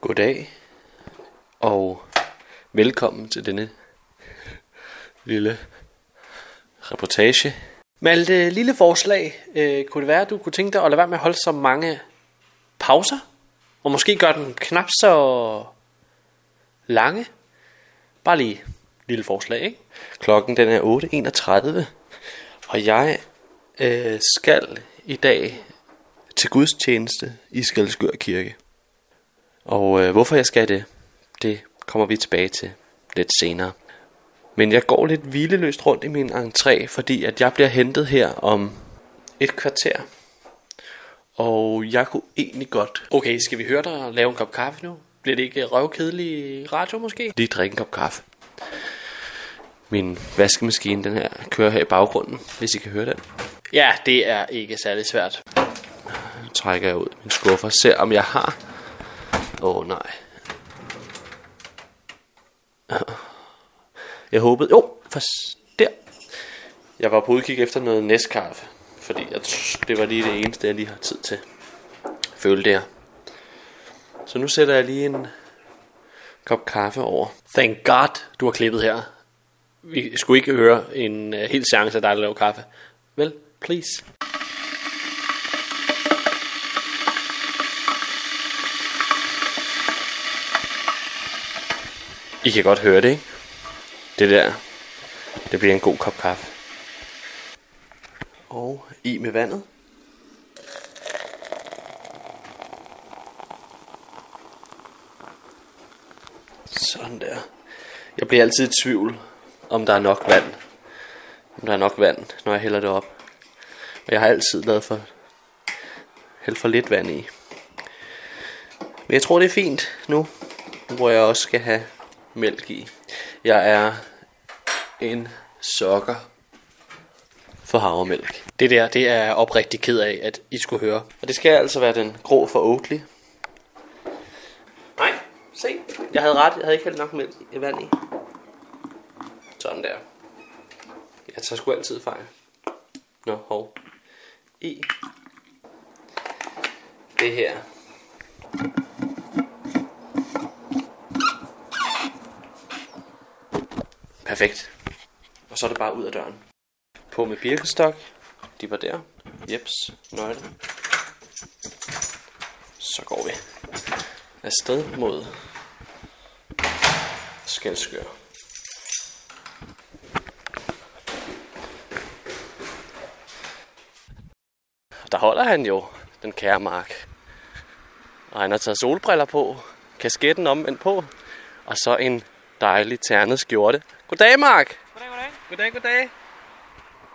Goddag og velkommen til denne lille reportage. Malte, lille forslag. Øh, kunne det være, at du kunne tænke dig at lade være med at holde så mange pauser? Og måske gøre den knap så lange? Bare lige lille forslag, ikke? Klokken den er 8.31, og jeg øh, skal i dag til gudstjeneste i Skalskør Kirke. Og øh, hvorfor jeg skal det, det kommer vi tilbage til lidt senere. Men jeg går lidt hvileløst rundt i min entré, fordi at jeg bliver hentet her om et kvarter. Og jeg kunne egentlig godt... Okay, skal vi høre dig lave en kop kaffe nu? Bliver det ikke røvkedelig radio måske? Lige drikke en kop kaffe. Min vaskemaskine, den her, kører her i baggrunden, hvis I kan høre den. Ja, det er ikke særlig svært. Nu trækker jeg ud min skuffer, ser om jeg har... Åh oh, nej. Jeg håbede... Jo, for der. Jeg var på udkig efter noget næstkaffe, fordi jeg, det var lige det eneste, jeg lige har tid til. Følte jeg. Så nu sætter jeg lige en kop kaffe over. Thank God, du har klippet her. Vi skulle ikke høre en uh, hel seance af dig, der laver kaffe. Vel, please. I kan godt høre det, ikke? Det der, det bliver en god kop kaffe. Og i med vandet. Sådan der. Jeg bliver altid i tvivl, om der er nok vand. Om der er nok vand, når jeg hælder det op. Og jeg har altid lavet for, hældt for lidt vand i. Men jeg tror, det er fint nu, hvor jeg også skal have mælk i. Jeg er en sokker for havremælk. Det der, det er jeg oprigtig ked af, at I skulle høre. Og det skal altså være den grå for Oatly. Nej, se. Jeg havde ret. Jeg havde ikke hældt nok mælk i vand i. Sådan der. Jeg tager sgu altid fejl. Nå, hov. I. Det her. Perfekt. Og så er det bare ud af døren. På med birkestok. De var der. Jeps, nøgle. Så går vi afsted mod Skalskør. Der holder han jo, den kære Mark. Og han har taget solbriller på, kasketten omvendt på, og så en dejlig ternet skjorte. Goddag, Mark. Goddag, goddag. Goddag, goddag.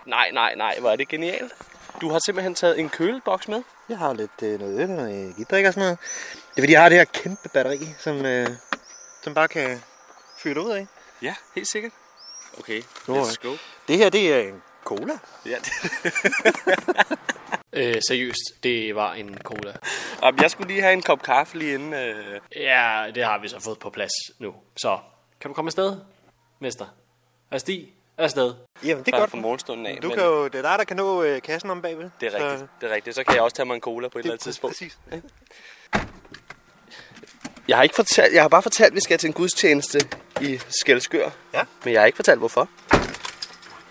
Nej, nej, nej, hvor er det genialt. Du har simpelthen taget en køleboks med. Jeg har lidt øh, noget øl og noget energidrik og sådan noget. Det er fordi, jeg har det her kæmpe batteri, som, øh, som bare kan fyre ud af. Ja, helt sikkert. Okay, let's go. Det her, det er en cola. Ja, øh, seriøst, det var en cola. Jamen, jeg skulle lige have en kop kaffe lige inden. Øh... Ja, det har vi så fået på plads nu. Så, kan du komme afsted, mester? Er Stig? Afsted. Jamen, det er Fra- godt. fra morgenstunden af. Du men kan jo, det er dig, der kan nå øh, kassen om bagved. Det er Så rigtigt, det er rigtigt. Så kan jeg også tage mig en cola på et eller andet tidspunkt. Præcis. Jeg har ikke fortalt, jeg har bare fortalt, at vi skal til en gudstjeneste i Skelskør. Ja. Men jeg har ikke fortalt, hvorfor.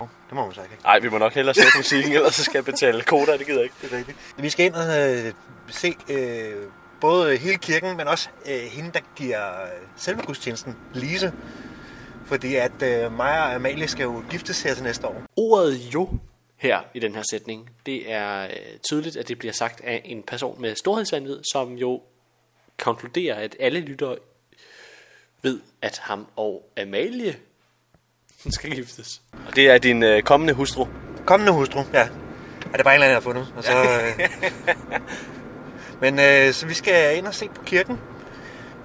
Det må man så ikke. Nej, vi må nok hellere sætte musikken, ellers så skal jeg betale koda, det gider jeg ikke. Det er rigtigt. Vi skal ind og øh, se øh, både hele kirken, men også øh, hende, der giver øh, selve gudstjenesten, Lise. Fordi at øh, mig og Amalie skal jo giftes her til næste år. Ordet jo her i den her sætning, det er øh, tydeligt, at det bliver sagt af en person med storhedsvandvid, som jo konkluderer, at alle lyttere ved, at ham og Amalie skal giftes. Og det er din øh, kommende hustru. Kommende hustru, ja. Er det bare en eller anden, jeg har fundet? Og så, øh... Men øh, så vi skal ind og se på kirken.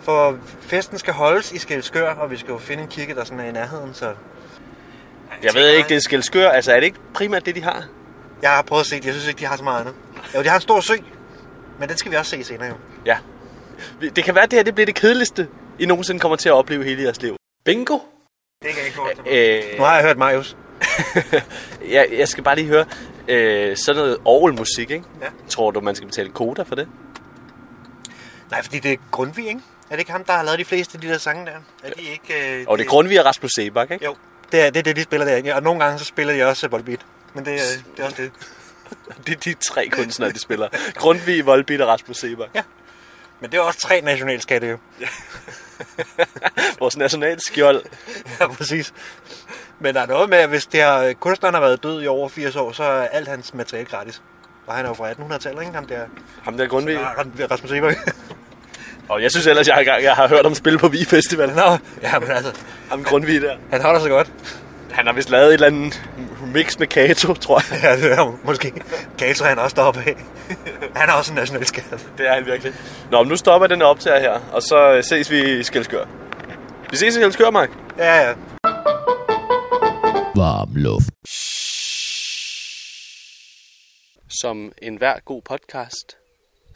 For festen skal holdes i Skelskør, og vi skal jo finde en kirke, der sådan er i nærheden. Så Jeg ved ikke, det er Skelskør. Altså, er det ikke primært det, de har? jeg har prøvet at se det. Jeg synes ikke, de har så meget andet. Jo, de har en stor sø. Men den skal vi også se senere jo. Ja. Det kan være, at det her det bliver det kedeligste, I nogensinde kommer til at opleve hele jeres liv. Bingo! Det kan jeg ikke forestille Øh, Nu har jeg hørt Marius. jeg, jeg skal bare lige høre, øh, sådan noget orgelmusik, ikke? Ja. Tror du, man skal betale koda for det? Nej, fordi det er Grundtvig, ikke? Er det ikke ham, der har lavet de fleste af de der sange der? Er de ikke... Øh, Og det er Grundtvig og Rasmus Sebak, ikke? Jo, det er det, er det, de spiller der. Og nogle gange så spiller de også Volbeat. Men det, er- det er også det. Det er de tre kunstnere, de spiller. Grundtvig, Volbeat og Rasmus Sebak. Ja. Men det er også tre nationalskatte jo. Vores nationalskjold. Ja, præcis. Men der er noget med, at hvis det har, kunstneren har været død i over 80 år, så er alt hans materiale gratis. Og han er jo fra 1800-tallet, ikke? Ham der Ham der Grundtvig. Ja, Rasmus Sebak. Og jeg synes ellers, jeg har, jeg har hørt om spille på Vi Festival. Nå, ja, men altså, Ham Grundtvig der. han holder sig godt. Han har vist lavet et eller andet mix med Kato, tror jeg. Ja, det er måske. Kato er han også deroppe af. Han er også en nationalskat. Det er han virkelig. Nå, men nu stopper den optager her, og så øh, ses vi i Skelskør. Vi ses i Skelskør, Mark. Ja, ja. Varm luft. Som enhver god podcast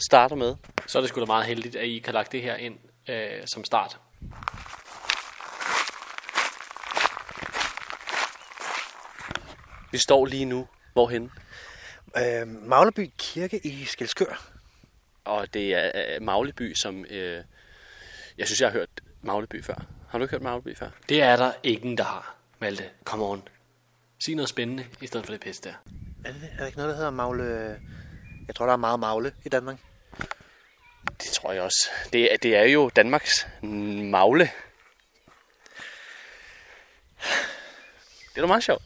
starter med. Så er det sgu da meget heldigt, at I kan lagt det her ind øh, som start. Vi står lige nu. Hvorhen? Øh, Magleby Kirke i Skelskør. Og det er øh, Magleby, som... Øh, jeg synes, jeg har hørt Magleby før. Har du ikke hørt Magleby før? Det er der ingen, der har. Malte, come on. Sig noget spændende, i stedet for det pisse der. Er, det, er der ikke noget, der hedder Magle... Jeg tror, der er meget magle i Danmark. Det tror jeg også. Det er, det er jo Danmarks magle. Det er da meget sjovt.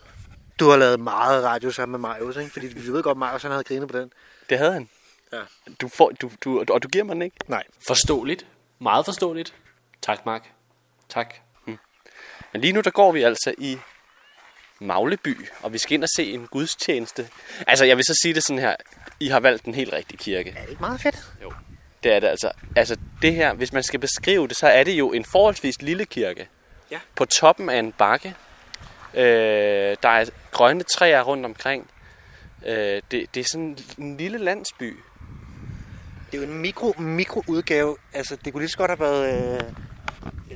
Du har lavet meget radio sammen med Marius, ikke? Fordi vi ved godt, at Marius han havde grinet på den. Det havde han. Ja. Du får, du, du, og du giver mig den ikke? Nej. Forståeligt. Meget forståeligt. Tak, Mark. Tak. Men lige nu der går vi altså i Magleby, og vi skal ind og se en gudstjeneste. Altså, jeg vil så sige det sådan her. I har valgt en helt rigtig kirke. Er det ikke meget fedt? Jo. Det er det altså. Altså, det her, hvis man skal beskrive det, så er det jo en forholdsvis lille kirke. Ja. På toppen af en bakke. Øh, der er grønne træer rundt omkring. Øh, det, det er sådan en lille landsby. Det er jo en mikro, mikroudgave. Altså, det kunne lige så godt have været øh,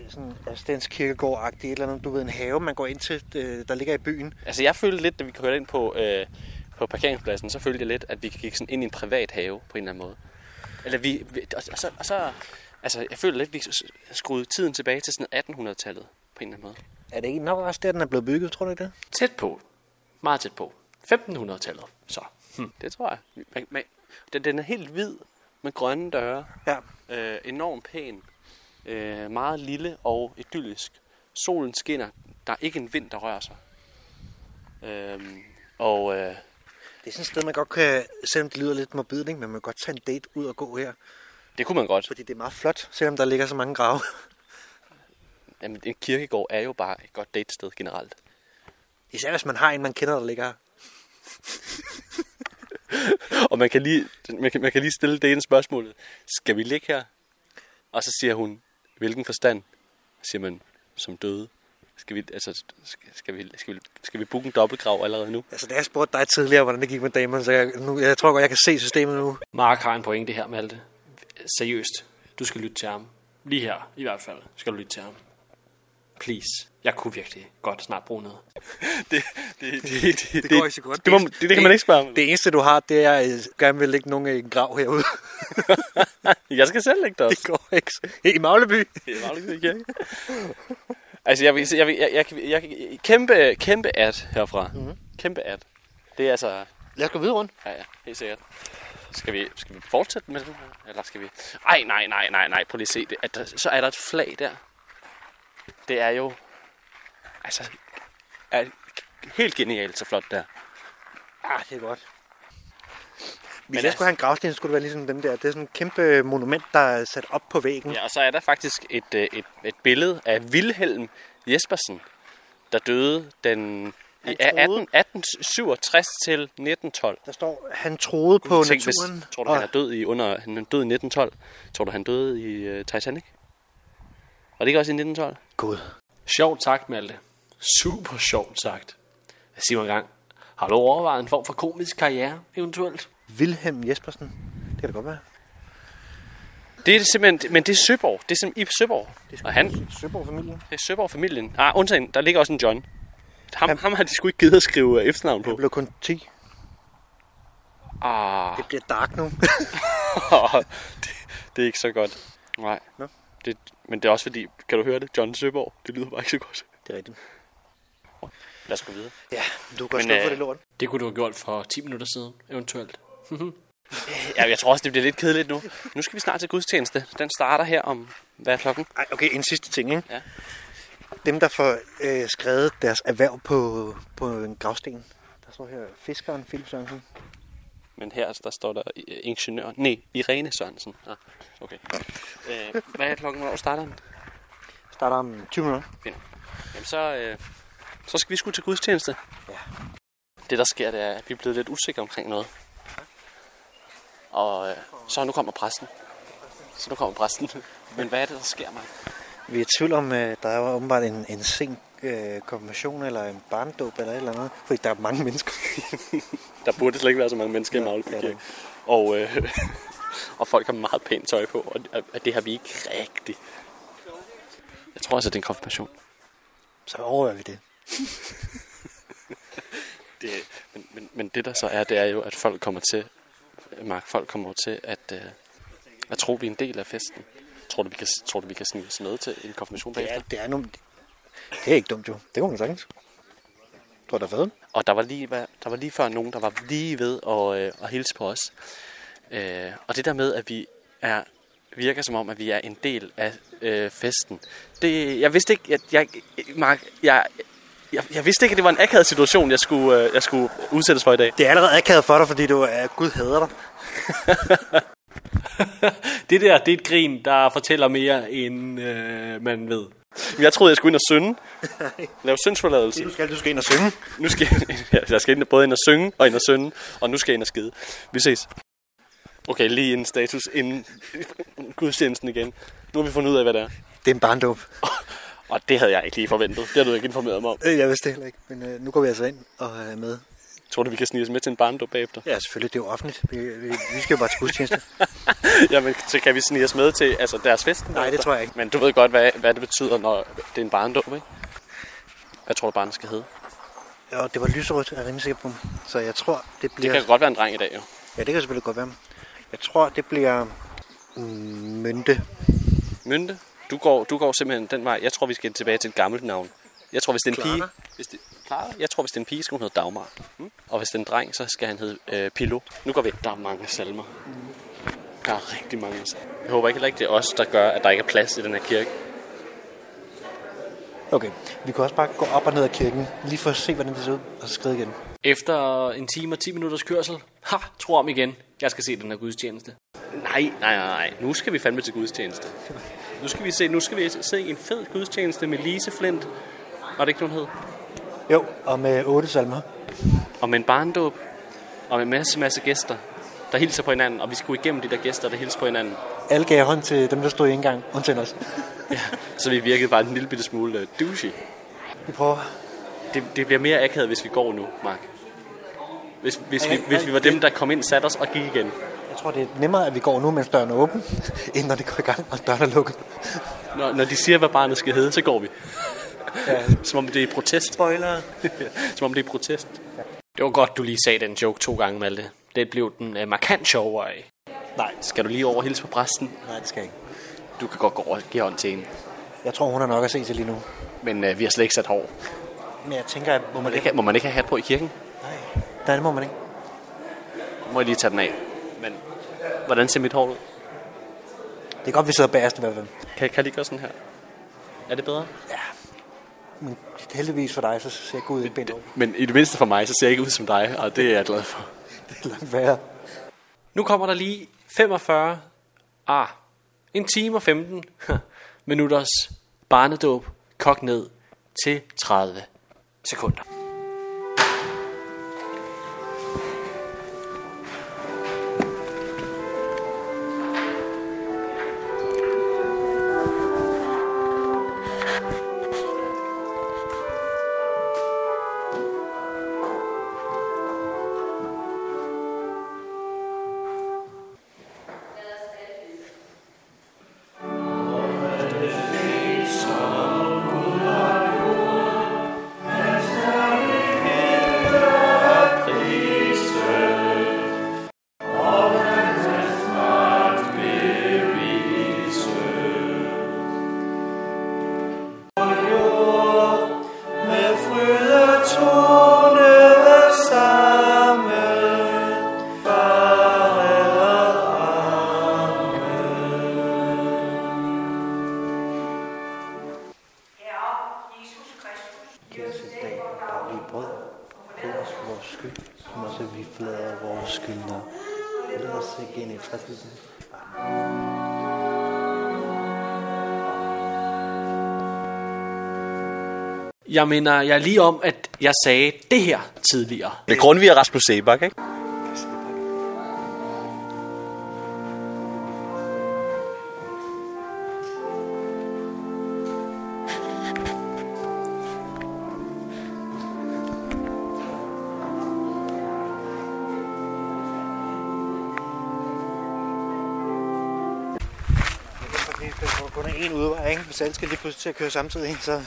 sådan Astens Kirkegård-agtigt. Et eller andet, du ved, en have, man går ind til, øh, der ligger i byen. Altså, jeg følte lidt, da vi kørte ind på, øh, på parkeringspladsen, så følte jeg lidt, at vi gik sådan ind i en privat have på en eller anden måde. Eller vi, vi og, og, så, og så, altså, jeg følte lidt, at vi skruede tiden tilbage til sådan 1800-tallet på en eller anden måde. Er det ikke nok også der, den er blevet bygget, tror du ikke det? Tæt på. Meget tæt på. 1500-tallet. Så. Hm. Det tror jeg. Man, man, den, den er helt hvid med grønne døre. Ja. Øh, enormt pæn. Øh, meget lille og idyllisk. Solen skinner. Der er ikke en vind, der rører sig. Øh, og øh, Det er sådan et sted, man godt kan, selvom det lyder lidt morbidt, ikke? men man kan godt tage en date ud og gå her. det kunne man godt. Fordi det er meget flot, selvom der ligger så mange grave. Jamen, en kirkegård er jo bare et godt datested generelt. Især hvis man har en, man kender, der ligger. Og man kan lige, man kan, man kan lige stille det ene spørgsmål. Skal vi ligge her? Og så siger hun, hvilken forstand? Siger man, som døde. Skal vi, altså, skal, skal, vi, skal, vi, skal vi booke en dobbeltgrav allerede nu? Altså, da jeg spurgte dig tidligere, hvordan det gik med damerne, så jeg, nu, jeg tror godt, jeg kan se systemet nu. Mark har en pointe her, Malte. Seriøst. Du skal lytte til ham. Lige her, i hvert fald, skal du lytte til ham. Please. Jeg kunne virkelig godt snart bruge noget. Det, det, det, det, Det går ikke så godt. Det, må, det, det kan man ikke spørge om. Det eneste, du har, det er, at jeg gerne vil lægge nogen i en grav herude. Jeg skal selv lægge det også. det går ikke. I Magleby. Det meget lidt kirke. Altså, jeg vil, jeg, vil, jeg, jeg, jeg, jeg, kæmpe, kæmpe ad herfra. Mm-hmm. Kæmpe ad. Det er altså... Lad os gå videre rundt. Ja, ja, helt sikkert. Skal vi, skal vi fortsætte med det? Eller skal vi... Ej, nej, nej, nej, nej. Prøv lige at se det. At der, så er der et flag der. Det er jo... Altså... Er helt genialt så flot der. Ah, det er godt. Hvis Men jeg skulle have en gravsten, skulle det være ligesom dem der. Det er sådan et kæmpe monument, der er sat op på væggen. Ja, og så er der faktisk et, øh, et, et billede af Wilhelm Jespersen, der døde den... I troede- 18, 1867 til 1912. Der står, han troede på Tænk, naturen. Hvis, tror du, han er død i under, han er død i 1912? Tror du, han døde i uh, Titanic? Var det ikke også i 1912? Gud. Sjovt sagt, Malte. Super sjovt sagt. Jeg siger mig en gang. Har du overvejet en form for komisk karriere, eventuelt? Vilhelm Jespersen. Det kan det godt være. Det er simpelthen, men det er Søborg. Det er simpelthen i Søborg. Og han, Søborg-familien. det er Søborg-familien. Ah, undtagen, der ligger også en John. Ham, ham har de sgu ikke givet at skrive øh, efternavn Det på. blev kun 10. Ah, Det bliver dark nu. det, det er ikke så godt. Nej. Nå. Det, men det er også fordi, kan du høre det? John Søborg, det lyder bare ikke så godt. Det er rigtigt. Lad os gå videre. Ja, du kan Men, stå for øh, det lort. Det kunne du have gjort for 10 minutter siden, eventuelt. Ja, jeg tror også, det bliver lidt kedeligt nu. Nu skal vi snart til gudstjeneste. Den starter her om, hvad er klokken? Ej, okay, en sidste ting, ikke? Ja. Dem, der får øh, skrevet deres erhverv på, på en gravsten. Der står her fiskeren Philip Sørensen. Men her der står der øh, ingeniør. Nej, Irene Sørensen. Ah, okay. Øh, hvad er klokken? Hvornår starter den? Starter om 20 minutter. Jamen så, øh, så skal vi sgu til gudstjeneste. Ja. Det der sker, det er, at vi er blevet lidt usikre omkring noget. Og øh, så nu kommer præsten. Så nu kommer præsten. Men hvad er det, der sker, mig? Vi er i tvivl om, at der er åbenbart en, en sen øh, konfirmation eller en barndåb eller et eller andet. Fordi der er mange mennesker. Der burde slet ikke være så mange mennesker i Magleby Kirke. Og, øh, og folk har meget pænt tøj på, og det har vi ikke rigtigt. Jeg tror altså, det er en konfirmation. Så overvejer vi det. Det, men, men, men det der så er, det er jo, at folk kommer til, Mark, folk kommer til at, øh, at tro, vi er en del af festen. Tror du, vi kan, tror du, vi kan snige os med til en konfirmation bagefter? er, det er, nogle, det er ikke dumt jo. Det kunne man sagtens. Tror du, der er fedt? Og der var lige, der var lige før nogen, der var lige ved at, øh, at hilse på os. Øh, og det der med, at vi er virker som om, at vi er en del af øh, festen. Det, jeg vidste ikke, jeg, jeg, Mark, jeg, jeg, jeg vidste ikke, at det var en akavet situation, jeg skulle, øh, jeg skulle udsættes for i dag. Det er allerede akavet for dig, fordi du er Gud hader dig. Det der, det er et grin, der fortæller mere, end øh, man ved. Jeg troede, jeg skulle ind og synge. Lave syndsforladelse. Du skal, du skal ind og synge. Nu skal jeg, jeg skal ind, både ind og synge og ind og synge, og nu skal jeg ind og skide. Vi ses. Okay, lige en status inden gudstjenesten igen. Nu har vi fundet ud af, hvad det er. Det er en barndåb. Og det havde jeg ikke lige forventet. Det har du ikke informeret mig om. Øh, Jeg vidste det heller ikke, men øh, nu går vi altså ind og er med. Tror du, vi kan snige os med til en barndåb bagefter? Ja, selvfølgelig, det er jo offentligt. Vi, vi, vi skal jo bare til gudstjeneste. Jamen, så kan vi snige os med til altså, deres fest? Nej, det tror jeg ikke. Men du ved godt, hvad, hvad det betyder, når det er en barndåb, ikke? Hvad tror du, barnet skal hedde? Og det var lyserødt, er jeg rimelig sikker på. Så jeg tror, det Det bliver... kan godt være en dreng i dag, jo. Ja, det kan selvfølgelig godt være. Jeg tror, det bliver mm, Mynte. Mynte, du går, du går simpelthen den vej. Jeg tror, vi skal tilbage til et gammelt navn. Jeg tror, hvis det er en Clara? pige... Hvis det, Clara? Jeg tror, hvis det er en pige, skal hun hedde Dagmar. Mm? Og hvis det er en dreng, så skal han hedde øh, Pilo. Nu går vi ind. Der er mange salmer. Der er rigtig mange salmer. Jeg håber ikke heller ikke, det er os, der gør, at der ikke er plads i den her kirke. Okay, vi kan også bare gå op og ned ad kirken, lige for at se, hvordan det ser ud, og så skride igen. Efter en time og 10 minutters kørsel, ha, tro om igen. Jeg skal se den her gudstjeneste. Nej, nej, nej, nej. Nu skal vi fandme til gudstjeneste. Nu skal vi se, nu skal vi se en fed gudstjeneste med Lise Flint. Var det ikke nogen hed? Jo, og med otte salmer. Og med en barndåb. Og med en masse, masse gæster, der hilser på hinanden. Og vi skal gå igennem de der gæster, der hilser på hinanden. Alle gav hånd til dem, der stod i indgang, undtagen os. Ja, så vi virkede bare en lille bitte smule uh, douchey. Vi prøver. Det, det bliver mere akavet, hvis vi går nu, Mark. Hvis, hvis, vi, hvis vi var dem, der kom ind, satte os og gik igen. Jeg tror, det er nemmere, at vi går nu, mens døren er åben, end når det går i gang, og døren er lukket. Når, når de siger, hvad barnet skal hedde, så går vi. Ja. Som om det er protest. Spoiler. Som om det er protest. Det var godt, du lige sagde den joke to gange, Malte. Det blev den uh, markant sjovere af. Nej, Skal du lige over og hilse på præsten? nej, det skal jeg ikke. Du kan godt gå over og give hånd til hende. Jeg tror, hun har nok at se til lige nu. Men uh, vi har slet ikke sat hår. Men jeg tænker, at må Må man ikke... må man ikke have hat på i kirken? Nej, nej, det må man ikke. Må jeg lige tage den af. Men hvordan ser mit hår ud? Det er godt, vi sidder bagerst i hvert fald. Kan, kan det gøre sådan her? Er det bedre? Men heldigvis for dig, så ser jeg ud i pænt over. Men i det mindste for mig, så ser jeg ikke ud som dig, og det er jeg glad for. Det er langt værre. Nu kommer der lige 45, ah, en time og 15 minutters barnedåb kogt ned til 30 sekunder. Jeg mener, jeg er lige om, at jeg sagde det her tidligere. Det er Grundtvig og Rasmus Sebak, ikke? Én udvej, ikke? Hvis alle skal lige pludselig til at køre samtidig, så...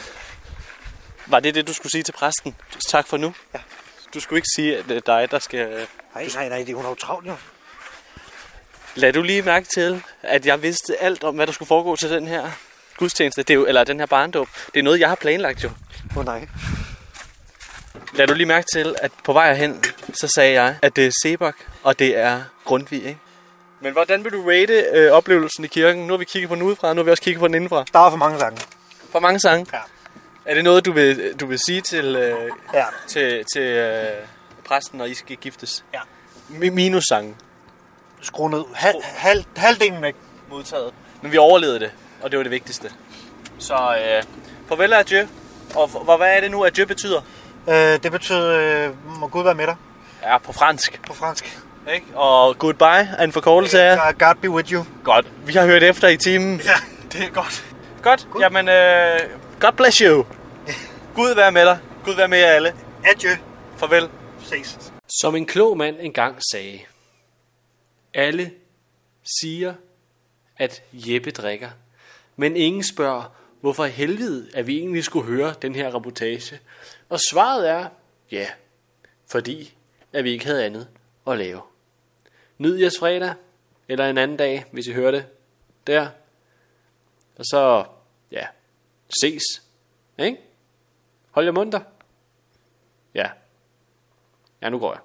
Var det det, du skulle sige til præsten? Tak for nu. Ja. Du skulle ikke sige, at det er dig, der skal... Nej, nej, nej, det er hun er jo travlt, jo. Lad du lige mærke til, at jeg vidste alt om, hvad der skulle foregå til den her gudstjeneste, det er jo, eller den her barndåb. Det er noget, jeg har planlagt jo. Åh oh, nej. Lad du lige mærke til, at på vej hen, så sagde jeg, at det er Sebak, og det er Grundtvig, ikke? Men hvordan vil du rate øh, oplevelsen i kirken? Nu har vi kigget på den udefra, nu har vi også kigget på den indenfra. Der var for mange sange. For mange sange. Ja. Er det noget, du vil, du vil sige til, øh, Ja. til, til øh, præsten, når I skal giftes? Ja. Mi- minus sange Skru ned. Hal, hal, halvdelen væk. modtaget. Men vi overlevede det, og det var det vigtigste. Så øh, farvel og adieu. Og h- hvad er det nu, adieu betyder? Øh, det betød, øh, må Gud være med dig Ja, på fransk. på fransk. Ikke? Og goodbye er en forkortelse af... God be with you. Godt. Vi har hørt efter i timen. Ja, det er godt. Godt. Jamen, øh, God bless you. Gud være med dig. Gud være med jer alle. Adieu. Farvel. Ses. Som en klog mand engang sagde, alle siger, at Jeppe drikker, men ingen spørger, hvorfor i helvede, at vi egentlig skulle høre den her reportage. Og svaret er, ja, fordi at vi ikke havde andet at lave. Nyd jeres fredag, eller en anden dag, hvis I hører det der. Og så, ja, ses. Ikke? Hold jer munter. Ja. Ja, nu går jeg.